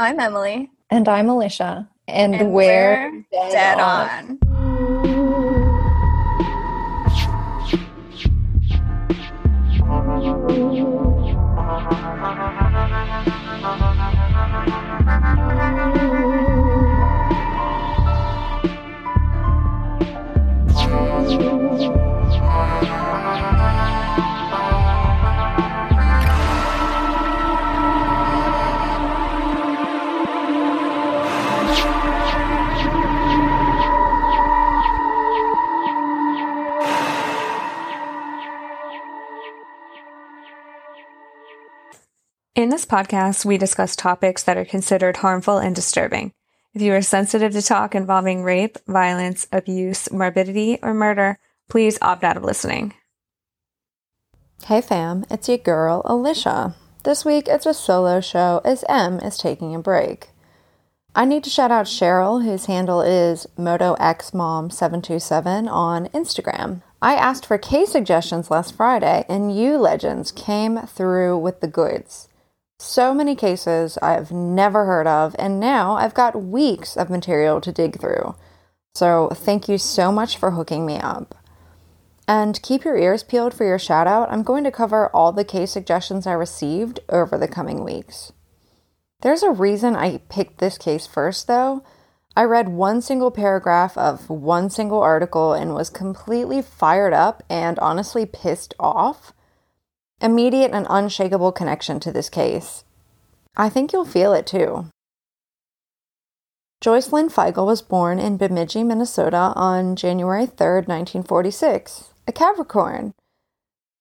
I'm Emily. And I'm Alicia. And, And we're, we're dead on. In this podcast, we discuss topics that are considered harmful and disturbing. If you are sensitive to talk involving rape, violence, abuse, morbidity, or murder, please opt out of listening. Hey fam, it's your girl, Alicia. This week it's a solo show as M is taking a break. I need to shout out Cheryl, whose handle is MotoXMom727 on Instagram. I asked for case suggestions last Friday, and you legends came through with the goods. So many cases I've never heard of, and now I've got weeks of material to dig through. So thank you so much for hooking me up. And keep your ears peeled for your shout out. I'm going to cover all the case suggestions I received over the coming weeks. There's a reason I picked this case first, though. I read one single paragraph of one single article and was completely fired up and honestly pissed off. Immediate and unshakable connection to this case. I think you'll feel it too. Joyce Lynn Feigl was born in Bemidji, Minnesota on January 3rd, 1946, a Capricorn.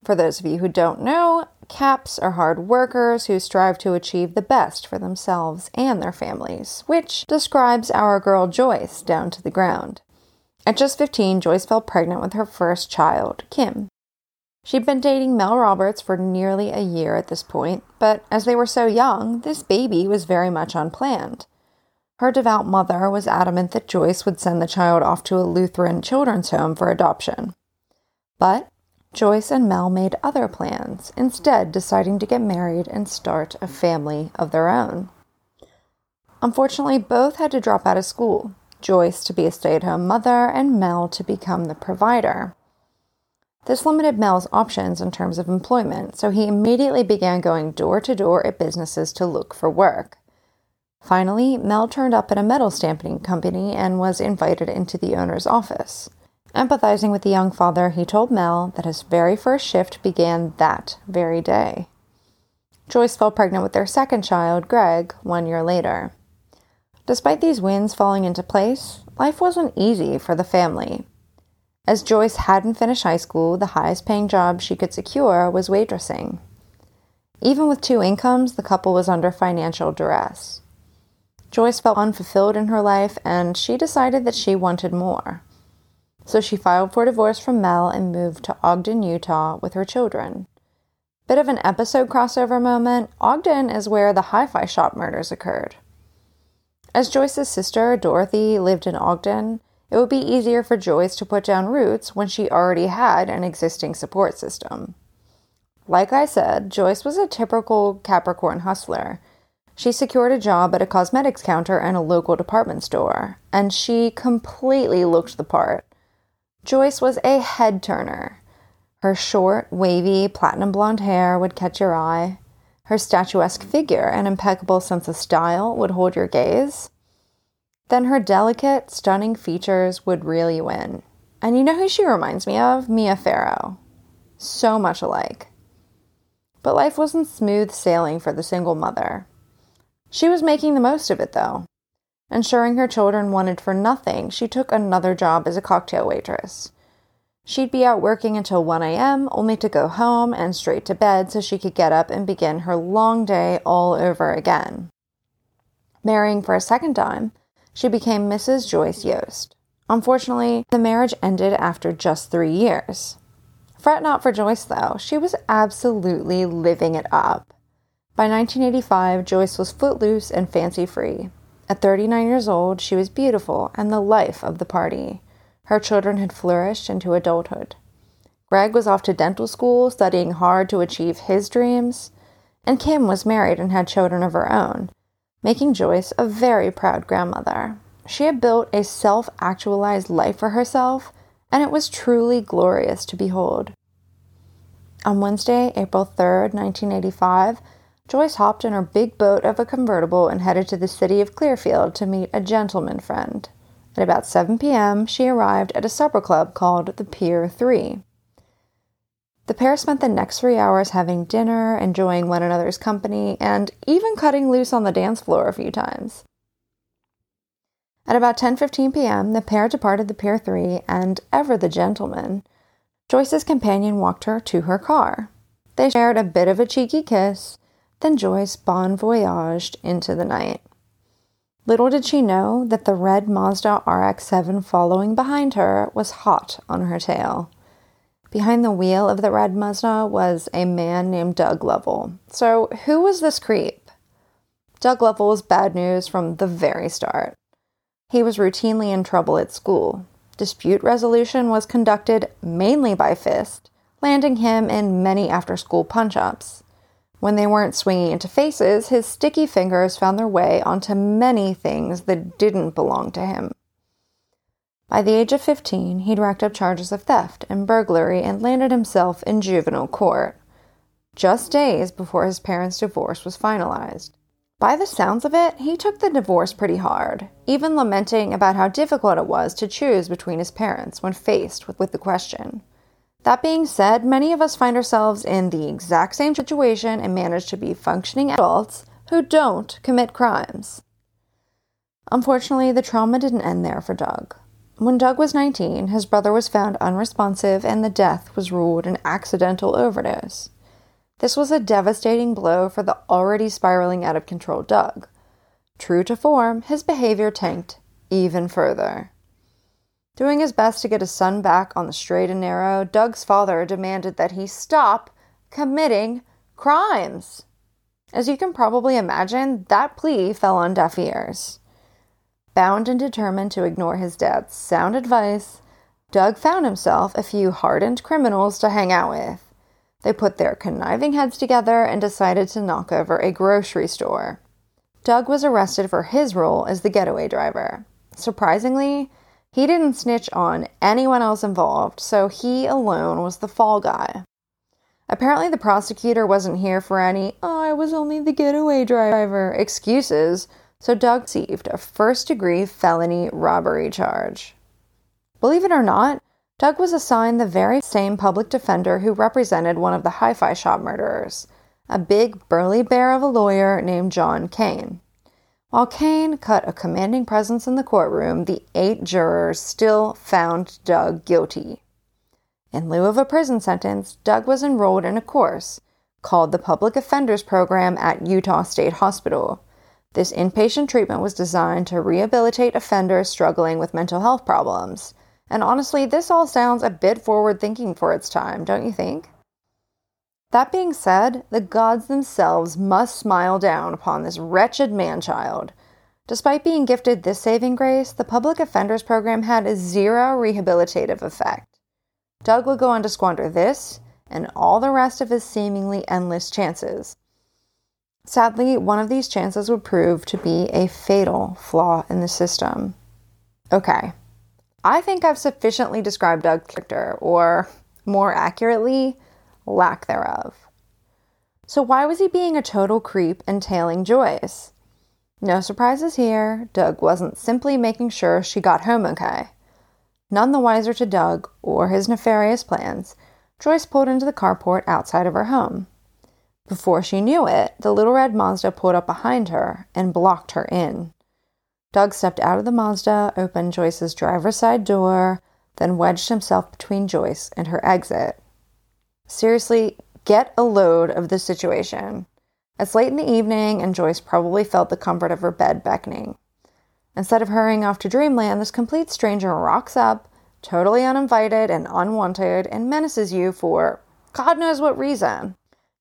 For those of you who don't know, Caps are hard workers who strive to achieve the best for themselves and their families, which describes our girl Joyce down to the ground. At just 15, Joyce fell pregnant with her first child, Kim. She'd been dating Mel Roberts for nearly a year at this point, but as they were so young, this baby was very much unplanned. Her devout mother was adamant that Joyce would send the child off to a Lutheran children's home for adoption. But Joyce and Mel made other plans, instead, deciding to get married and start a family of their own. Unfortunately, both had to drop out of school Joyce to be a stay at home mother, and Mel to become the provider. This limited Mel's options in terms of employment, so he immediately began going door to door at businesses to look for work. Finally, Mel turned up at a metal stamping company and was invited into the owner's office. Empathizing with the young father, he told Mel that his very first shift began that very day. Joyce fell pregnant with their second child, Greg, one year later. Despite these wins falling into place, life wasn't easy for the family. As Joyce hadn't finished high school, the highest paying job she could secure was waitressing. Even with two incomes, the couple was under financial duress. Joyce felt unfulfilled in her life and she decided that she wanted more. So she filed for divorce from Mel and moved to Ogden, Utah with her children. Bit of an episode crossover moment, Ogden is where the hi fi shop murders occurred. As Joyce's sister, Dorothy, lived in Ogden, it would be easier for Joyce to put down roots when she already had an existing support system. Like I said, Joyce was a typical Capricorn hustler. She secured a job at a cosmetics counter in a local department store, and she completely looked the part. Joyce was a head turner. Her short, wavy, platinum blonde hair would catch your eye. Her statuesque figure and impeccable sense of style would hold your gaze. Then her delicate, stunning features would really win. And you know who she reminds me of? Mia Farrow. So much alike. But life wasn't smooth sailing for the single mother. She was making the most of it, though. Ensuring her children wanted for nothing, she took another job as a cocktail waitress. She'd be out working until 1 a.m., only to go home and straight to bed so she could get up and begin her long day all over again. Marrying for a second time, she became Mrs. Joyce Yost. Unfortunately, the marriage ended after just three years. Fret not for Joyce, though, she was absolutely living it up. By 1985, Joyce was footloose and fancy free. At 39 years old, she was beautiful and the life of the party. Her children had flourished into adulthood. Greg was off to dental school, studying hard to achieve his dreams, and Kim was married and had children of her own. Making Joyce a very proud grandmother. She had built a self actualized life for herself, and it was truly glorious to behold. On Wednesday, April 3rd, 1985, Joyce hopped in her big boat of a convertible and headed to the city of Clearfield to meet a gentleman friend. At about 7 p.m., she arrived at a supper club called the Pier 3. The pair spent the next three hours having dinner, enjoying one another's company, and even cutting loose on the dance floor a few times. At about 10:15 p.m., the pair departed the Pier 3 and ever the gentleman, Joyce's companion walked her to her car. They shared a bit of a cheeky kiss, then Joyce bon voyaged into the night. Little did she know that the red Mazda RX 7 following behind her was hot on her tail. Behind the wheel of the red Mazda was a man named Doug Lovell. So, who was this creep? Doug Lovell was bad news from the very start. He was routinely in trouble at school. Dispute resolution was conducted mainly by fist, landing him in many after school punch ups. When they weren't swinging into faces, his sticky fingers found their way onto many things that didn't belong to him. By the age of 15, he'd racked up charges of theft and burglary and landed himself in juvenile court, just days before his parents' divorce was finalized. By the sounds of it, he took the divorce pretty hard, even lamenting about how difficult it was to choose between his parents when faced with, the question. That being said, many of us find ourselves in the exact same situation and manage to be functioning adults who don't commit crimes. Unfortunately, the trauma didn't end there for Doug. When Doug was 19, his brother was found unresponsive and the death was ruled an accidental overdose. This was a devastating blow for the already spiraling out of control Doug. True to form, his behavior tanked even further. Doing his best to get his son back on the straight and narrow, Doug's father demanded that he stop committing crimes. As you can probably imagine, that plea fell on deaf ears. Bound and determined to ignore his dad's sound advice, Doug found himself a few hardened criminals to hang out with. They put their conniving heads together and decided to knock over a grocery store. Doug was arrested for his role as the getaway driver. Surprisingly, he didn't snitch on anyone else involved, so he alone was the fall guy. Apparently, the prosecutor wasn't here for any, oh, I was only the getaway driver excuses, so Doug received a first degree felony robbery charge. Believe it or not, Doug was assigned the very same public defender who represented one of the hi fi shop murderers, a big burly bear of a lawyer named John Kane. While Kane cut a commanding presence in the courtroom, the eight jurors still found Doug guilty. In lieu of a prison sentence, Doug was enrolled in a course called the Public Offenders Program at Utah State Hospital. This inpatient treatment was designed to rehabilitate offenders struggling with mental health problems. And honestly, this all sounds a bit forward thinking for its time, don't you think? That being said, the gods themselves must smile down upon this wretched man child. Despite being gifted this saving grace, the public offenders program had a zero rehabilitative effect. Doug would go on to squander this and all the rest of his seemingly endless chances. Sadly, one of these chances would prove to be a fatal flaw in the system. Okay, I think I've sufficiently described Doug's character, or more accurately, lack thereof. So, why was he being a total creep and tailing Joyce? No surprises here, Doug wasn't simply making sure she got home okay. None the wiser to Doug or his nefarious plans, Joyce pulled into the carport outside of her home. Before she knew it, the little red Mazda pulled up behind her and blocked her in. Doug stepped out of the Mazda, opened Joyce's driver's side door, then wedged himself between Joyce and her exit. Seriously, get a load of the situation. It's late in the evening, and Joyce probably felt the comfort of her bed beckoning. Instead of hurrying off to dreamland, this complete stranger rocks up, totally uninvited and unwanted, and menaces you for God knows what reason.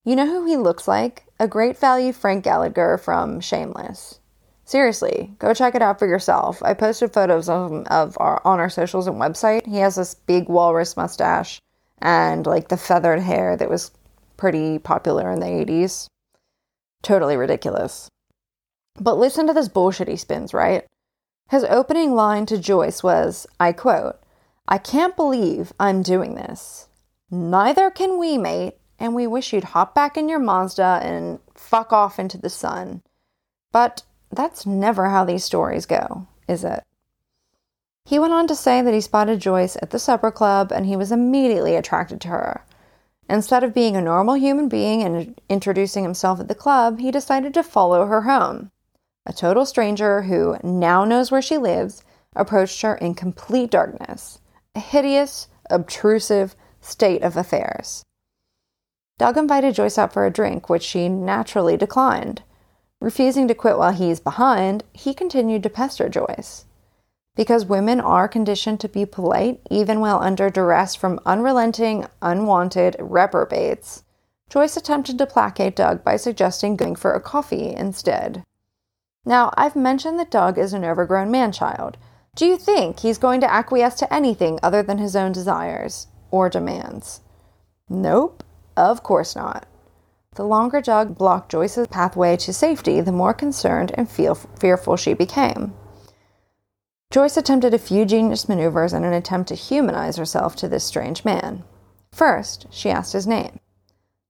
You know who he looks like? A great value Frank Gallagher from Shameless. Seriously, go check it out for yourself. I posted photos of him of our, on our socials and website. He has this big walrus mustache and like the feathered hair that was pretty popular in the 80s. Totally ridiculous. But listen to this bullshit he spins, right? His opening line to Joyce was, I quote, I can't believe I'm doing this. Neither can we, mate, and we wish you'd hop back in your Mazda and fuck off into the sun. But that's never how these stories go, is it? He went on to say that he spotted Joyce at the supper club and he was immediately attracted to her. Instead of being a normal human being and introducing himself at the club, he decided to follow her home. A total stranger who now knows where she lives approached her in complete darkness. A hideous, obtrusive state of affairs. Doug invited Joyce out for a drink, which she naturally declined. Refusing to quit while he's behind, he continued to pester Joyce. Because women are conditioned to be polite even while under duress from unrelenting, unwanted reprobates, Joyce attempted to placate Doug by suggesting going for a coffee instead. Now, I've mentioned that Doug is an overgrown man child. Do you think he's going to acquiesce to anything other than his own desires or demands? Nope, of course not. The longer Doug blocked Joyce's pathway to safety, the more concerned and feel- fearful she became. Joyce attempted a few genius maneuvers in an attempt to humanize herself to this strange man. First, she asked his name.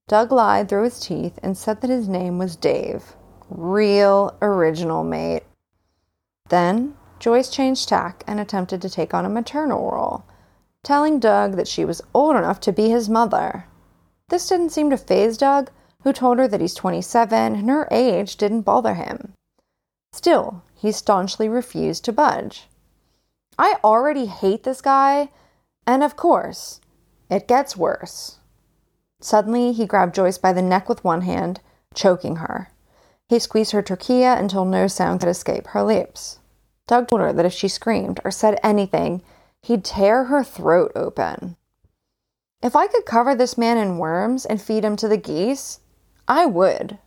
Doug lied through his teeth and said that his name was Dave. Real original, mate. Then, Joyce changed tack and attempted to take on a maternal role, telling Doug that she was old enough to be his mother. This didn't seem to phase Doug, who told her that he's 27 and her age didn't bother him. Still, he staunchly refused to budge. I already hate this guy, and of course, it gets worse. Suddenly, he grabbed Joyce by the neck with one hand, choking her. He squeezed her trachea until no sound could escape her lips. Doug told her that if she screamed or said anything, he'd tear her throat open. If I could cover this man in worms and feed him to the geese, I would.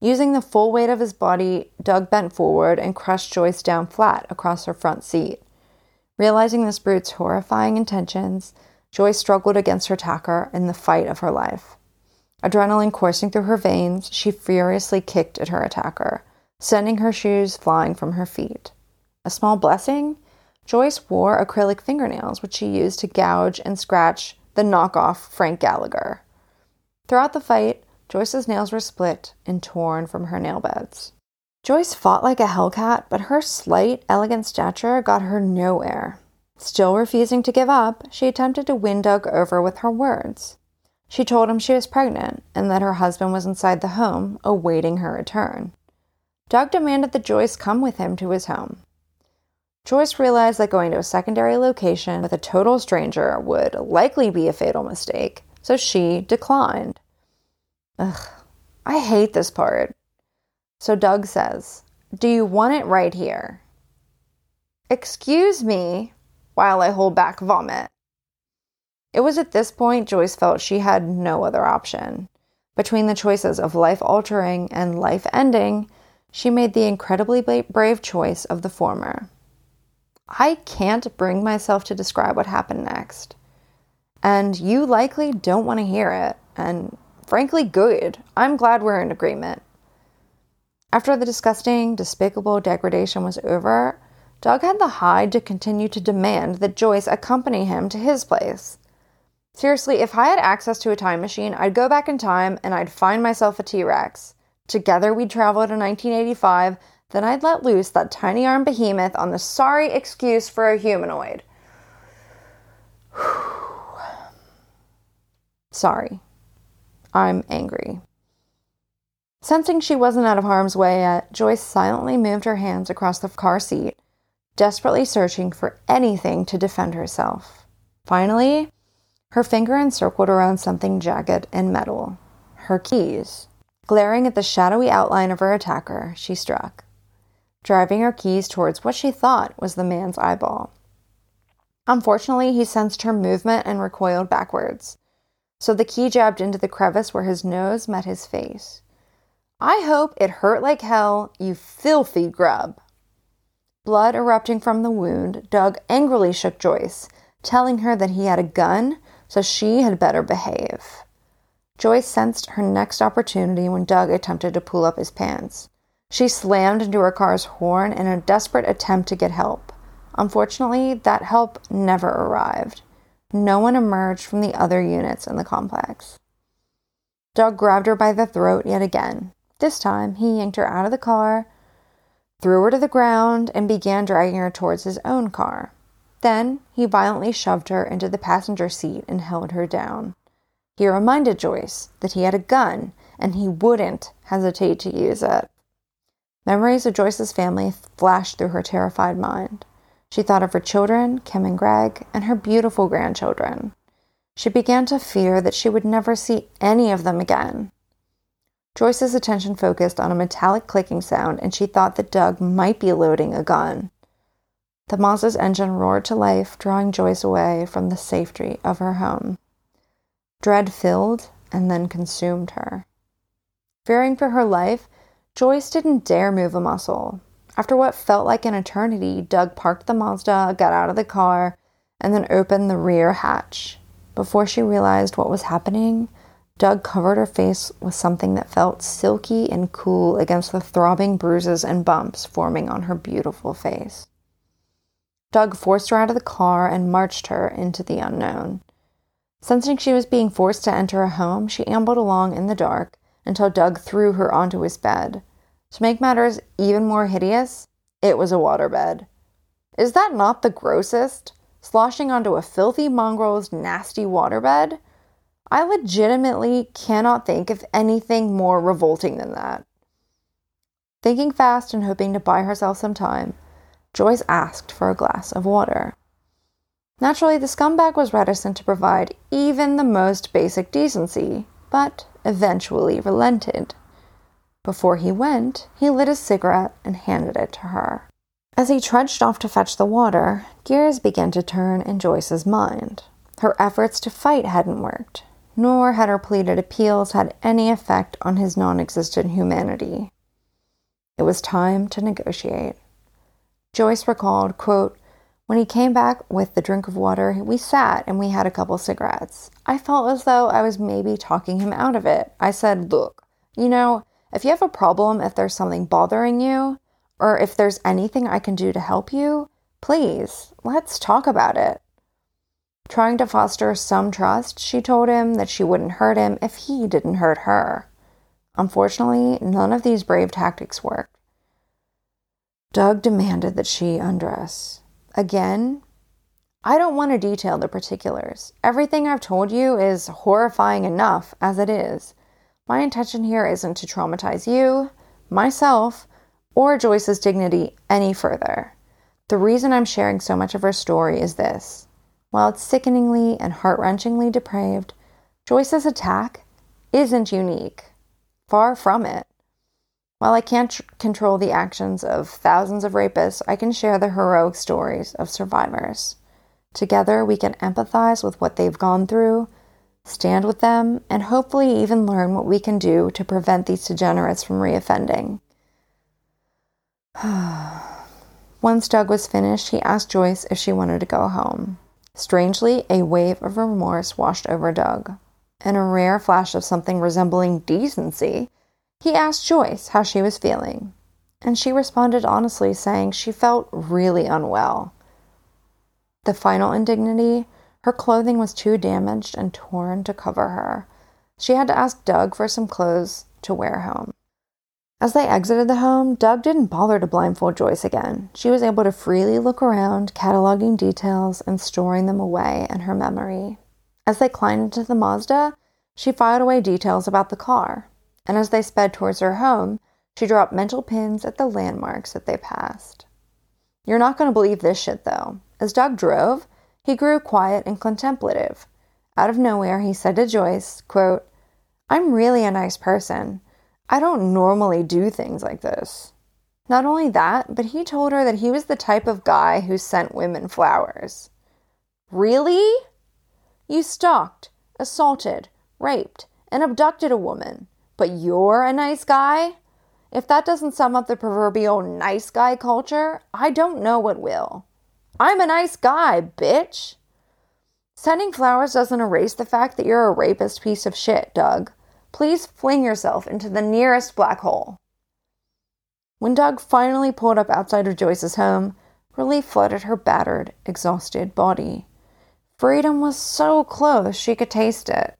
Using the full weight of his body, Doug bent forward and crushed Joyce down flat across her front seat. Realizing this brute's horrifying intentions, Joyce struggled against her attacker in the fight of her life. Adrenaline coursing through her veins, she furiously kicked at her attacker, sending her shoes flying from her feet. A small blessing? Joyce wore acrylic fingernails, which she used to gouge and scratch the knockoff Frank Gallagher. Throughout the fight, Joyce's nails were split and torn from her nail beds. Joyce fought like a hellcat, but her slight, elegant stature got her nowhere. Still refusing to give up, she attempted to win Doug over with her words. She told him she was pregnant and that her husband was inside the home, awaiting her return. Doug demanded that Joyce come with him to his home. Joyce realized that going to a secondary location with a total stranger would likely be a fatal mistake, so she declined. Ugh, I hate this part. So Doug says, Do you want it right here? Excuse me while I hold back vomit. It was at this point Joyce felt she had no other option. Between the choices of life altering and life ending, she made the incredibly brave choice of the former. I can't bring myself to describe what happened next. And you likely don't want to hear it, and frankly, good. I'm glad we're in agreement. After the disgusting, despicable degradation was over, Doug had the hide to continue to demand that Joyce accompany him to his place. Seriously, if I had access to a time machine, I'd go back in time and I'd find myself a T Rex. Together we'd travel to 1985, then I'd let loose that tiny arm behemoth on the sorry excuse for a humanoid. Sorry. I'm angry. Sensing she wasn't out of harm's way yet, Joyce silently moved her hands across the car seat, desperately searching for anything to defend herself. Finally, her finger encircled around something jagged and metal her keys. Glaring at the shadowy outline of her attacker, she struck, driving her keys towards what she thought was the man's eyeball. Unfortunately, he sensed her movement and recoiled backwards, so the key jabbed into the crevice where his nose met his face. I hope it hurt like hell, you filthy grub. Blood erupting from the wound, Doug angrily shook Joyce, telling her that he had a gun, so she had better behave. Joyce sensed her next opportunity when Doug attempted to pull up his pants. She slammed into her car's horn in a desperate attempt to get help. Unfortunately, that help never arrived. No one emerged from the other units in the complex. Doug grabbed her by the throat yet again. This time, he yanked her out of the car, threw her to the ground, and began dragging her towards his own car. Then, he violently shoved her into the passenger seat and held her down. He reminded Joyce that he had a gun and he wouldn't hesitate to use it. Memories of Joyce's family flashed through her terrified mind. She thought of her children, Kim and Greg, and her beautiful grandchildren. She began to fear that she would never see any of them again. Joyce's attention focused on a metallic clicking sound, and she thought that Doug might be loading a gun. The Mazda's engine roared to life, drawing Joyce away from the safety of her home. Dread filled and then consumed her. Fearing for her life, Joyce didn't dare move a muscle. After what felt like an eternity, Doug parked the Mazda, got out of the car, and then opened the rear hatch. Before she realized what was happening, Doug covered her face with something that felt silky and cool against the throbbing bruises and bumps forming on her beautiful face. Doug forced her out of the car and marched her into the unknown. Sensing she was being forced to enter a home, she ambled along in the dark until Doug threw her onto his bed. To make matters even more hideous, it was a waterbed. Is that not the grossest? Sloshing onto a filthy mongrel's nasty waterbed? I legitimately cannot think of anything more revolting than that. Thinking fast and hoping to buy herself some time, Joyce asked for a glass of water. Naturally, the scumbag was reticent to provide even the most basic decency, but eventually relented. Before he went, he lit a cigarette and handed it to her. As he trudged off to fetch the water, gears began to turn in Joyce's mind. Her efforts to fight hadn't worked, nor had her pleaded appeals had any effect on his non existent humanity. It was time to negotiate. Joyce recalled, quote, when he came back with the drink of water, we sat and we had a couple cigarettes. I felt as though I was maybe talking him out of it. I said, Look, you know, if you have a problem, if there's something bothering you, or if there's anything I can do to help you, please, let's talk about it. Trying to foster some trust, she told him that she wouldn't hurt him if he didn't hurt her. Unfortunately, none of these brave tactics worked. Doug demanded that she undress. Again, I don't want to detail the particulars. Everything I've told you is horrifying enough as it is. My intention here isn't to traumatize you, myself, or Joyce's dignity any further. The reason I'm sharing so much of her story is this. While it's sickeningly and heart wrenchingly depraved, Joyce's attack isn't unique. Far from it. While I can't tr- control the actions of thousands of rapists, I can share the heroic stories of survivors. Together, we can empathize with what they've gone through stand with them, and hopefully even learn what we can do to prevent these degenerates from reoffending. Once Doug was finished, he asked Joyce if she wanted to go home. Strangely, a wave of remorse washed over Doug. In a rare flash of something resembling decency, he asked Joyce how she was feeling, and she responded honestly, saying she felt really unwell. The final indignity her clothing was too damaged and torn to cover her. She had to ask Doug for some clothes to wear home. As they exited the home, Doug didn't bother to blindfold Joyce again. She was able to freely look around, cataloging details and storing them away in her memory. As they climbed into the Mazda, she filed away details about the car. And as they sped towards her home, she dropped mental pins at the landmarks that they passed. You're not going to believe this shit, though. As Doug drove, he grew quiet and contemplative. Out of nowhere, he said to Joyce, quote, I'm really a nice person. I don't normally do things like this. Not only that, but he told her that he was the type of guy who sent women flowers. Really? You stalked, assaulted, raped, and abducted a woman, but you're a nice guy? If that doesn't sum up the proverbial nice guy culture, I don't know what will. I'm a nice guy, bitch. Sending flowers doesn't erase the fact that you're a rapist piece of shit, Doug. Please fling yourself into the nearest black hole. When Doug finally pulled up outside of Joyce's home, relief flooded her battered, exhausted body. Freedom was so close she could taste it.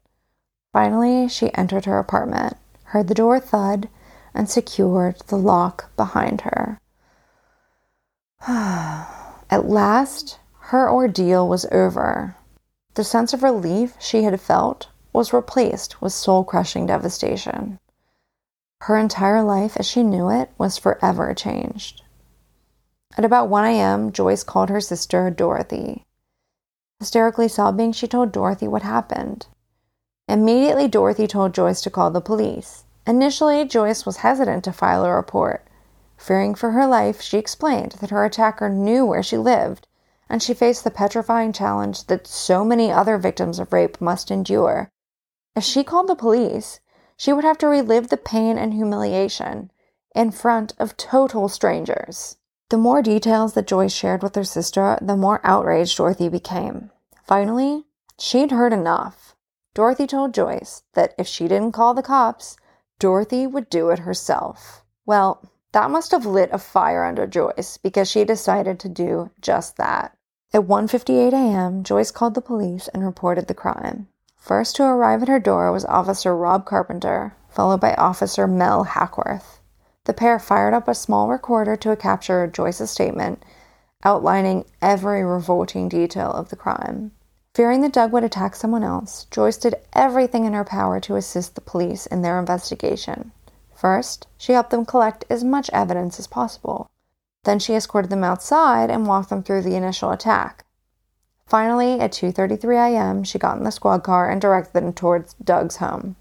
Finally, she entered her apartment, heard the door thud, and secured the lock behind her. At last, her ordeal was over. The sense of relief she had felt was replaced with soul crushing devastation. Her entire life as she knew it was forever changed. At about 1 a.m., Joyce called her sister, Dorothy. Hysterically sobbing, she told Dorothy what happened. Immediately, Dorothy told Joyce to call the police. Initially, Joyce was hesitant to file a report. Fearing for her life, she explained that her attacker knew where she lived, and she faced the petrifying challenge that so many other victims of rape must endure. If she called the police, she would have to relive the pain and humiliation in front of total strangers. The more details that Joyce shared with her sister, the more outraged Dorothy became. Finally, she'd heard enough. Dorothy told Joyce that if she didn't call the cops, Dorothy would do it herself. Well, that must have lit a fire under Joyce because she decided to do just that. At 1:58 a.m., Joyce called the police and reported the crime. First to arrive at her door was Officer Rob Carpenter, followed by Officer Mel Hackworth. The pair fired up a small recorder to capture Joyce's statement, outlining every revolting detail of the crime. Fearing that Doug would attack someone else, Joyce did everything in her power to assist the police in their investigation. First, she helped them collect as much evidence as possible. Then she escorted them outside and walked them through the initial attack. Finally, at 2:33 a.m., she got in the squad car and directed them towards Doug's home.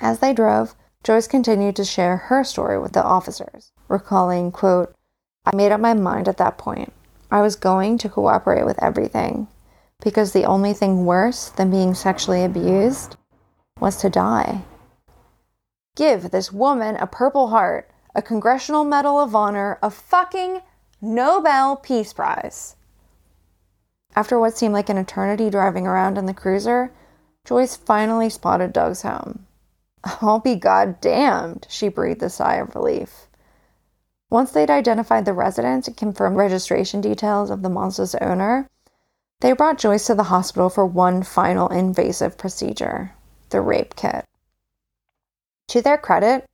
As they drove, Joyce continued to share her story with the officers, recalling, quote, I made up my mind at that point. I was going to cooperate with everything because the only thing worse than being sexually abused was to die. Give this woman a Purple Heart, a Congressional Medal of Honor, a fucking Nobel Peace Prize. After what seemed like an eternity driving around in the cruiser, Joyce finally spotted Doug's home. I'll be goddamned, she breathed a sigh of relief. Once they'd identified the residence and confirmed registration details of the monster's owner, they brought Joyce to the hospital for one final invasive procedure the rape kit. To their credit,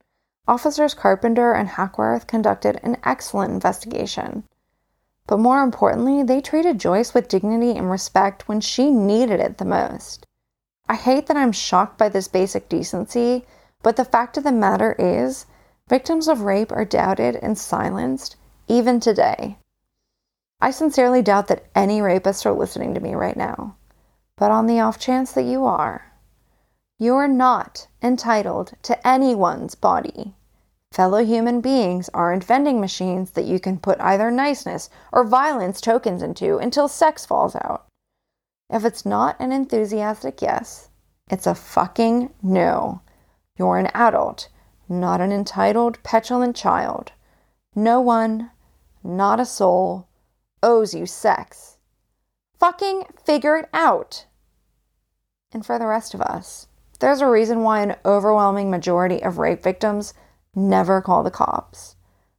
Officers Carpenter and Hackworth conducted an excellent investigation. But more importantly, they treated Joyce with dignity and respect when she needed it the most. I hate that I'm shocked by this basic decency, but the fact of the matter is, victims of rape are doubted and silenced even today. I sincerely doubt that any rapists are listening to me right now. But on the off chance that you are, you are not entitled to anyone's body. Fellow human beings aren't vending machines that you can put either niceness or violence tokens into until sex falls out. If it's not an enthusiastic yes, it's a fucking no. You're an adult, not an entitled, petulant child. No one, not a soul, owes you sex. Fucking figure it out. And for the rest of us, there's a reason why an overwhelming majority of rape victims never call the cops.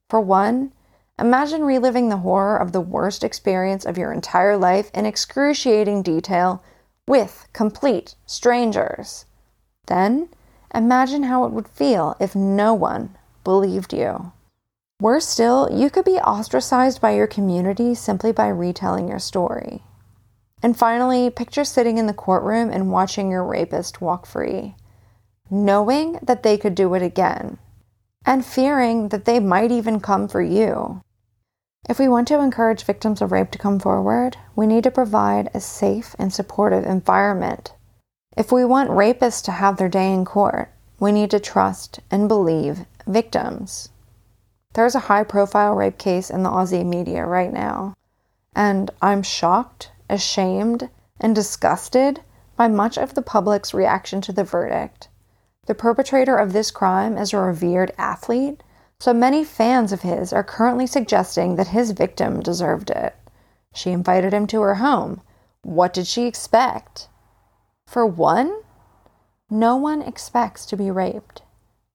For one, imagine reliving the horror of the worst experience of your entire life in excruciating detail with complete strangers. Then, imagine how it would feel if no one believed you. Worse still, you could be ostracized by your community simply by retelling your story. And finally, picture sitting in the courtroom and watching your rapist walk free, knowing that they could do it again, and fearing that they might even come for you. If we want to encourage victims of rape to come forward, we need to provide a safe and supportive environment. If we want rapists to have their day in court, we need to trust and believe victims. There's a high profile rape case in the Aussie media right now, and I'm shocked, ashamed, and disgusted by much of the public's reaction to the verdict. The perpetrator of this crime is a revered athlete, so many fans of his are currently suggesting that his victim deserved it. She invited him to her home. What did she expect? For one, no one expects to be raped.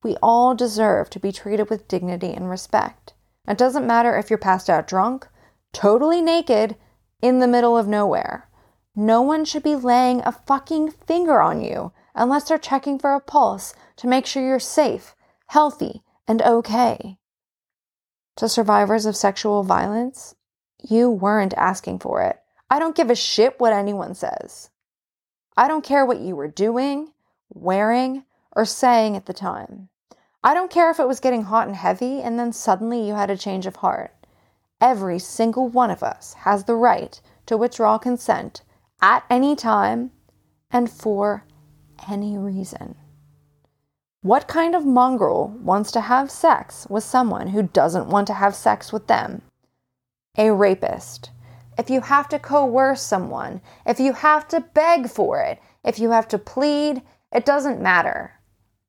We all deserve to be treated with dignity and respect. It doesn't matter if you're passed out drunk, totally naked, in the middle of nowhere. No one should be laying a fucking finger on you unless they're checking for a pulse to make sure you're safe, healthy, and okay. To survivors of sexual violence, you weren't asking for it. I don't give a shit what anyone says. I don't care what you were doing, wearing, or saying at the time. I don't care if it was getting hot and heavy and then suddenly you had a change of heart. Every single one of us has the right to withdraw consent at any time and for any reason. What kind of mongrel wants to have sex with someone who doesn't want to have sex with them? A rapist. If you have to coerce someone, if you have to beg for it, if you have to plead, it doesn't matter.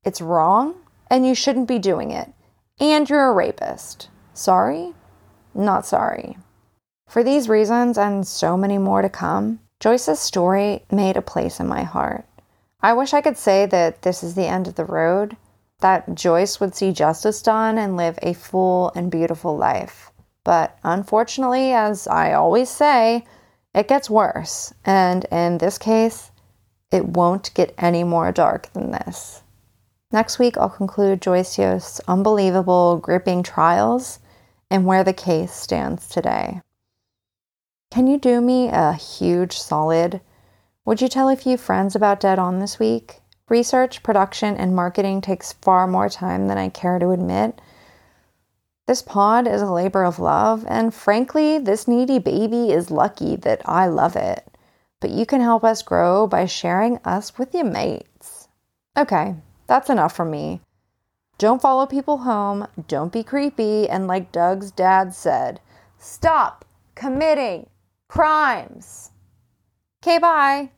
It's wrong and you shouldn't be doing it. And you're a rapist. Sorry? Not sorry. For these reasons and so many more to come, Joyce's story made a place in my heart. I wish I could say that this is the end of the road, that Joyce would see justice done and live a full and beautiful life. But unfortunately, as I always say, it gets worse. And in this case, it won't get any more dark than this. Next week, I'll conclude Joyce Yost's unbelievable, gripping trials and where the case stands today. Can you do me a huge solid? Would you tell a few friends about Dead On this week? Research, production, and marketing takes far more time than I care to admit. This pod is a labor of love, and frankly, this needy baby is lucky that I love it. But you can help us grow by sharing us with your mates. Okay, that's enough from me. Don't follow people home. Don't be creepy. And like Doug's dad said, stop committing crimes. Okay, bye.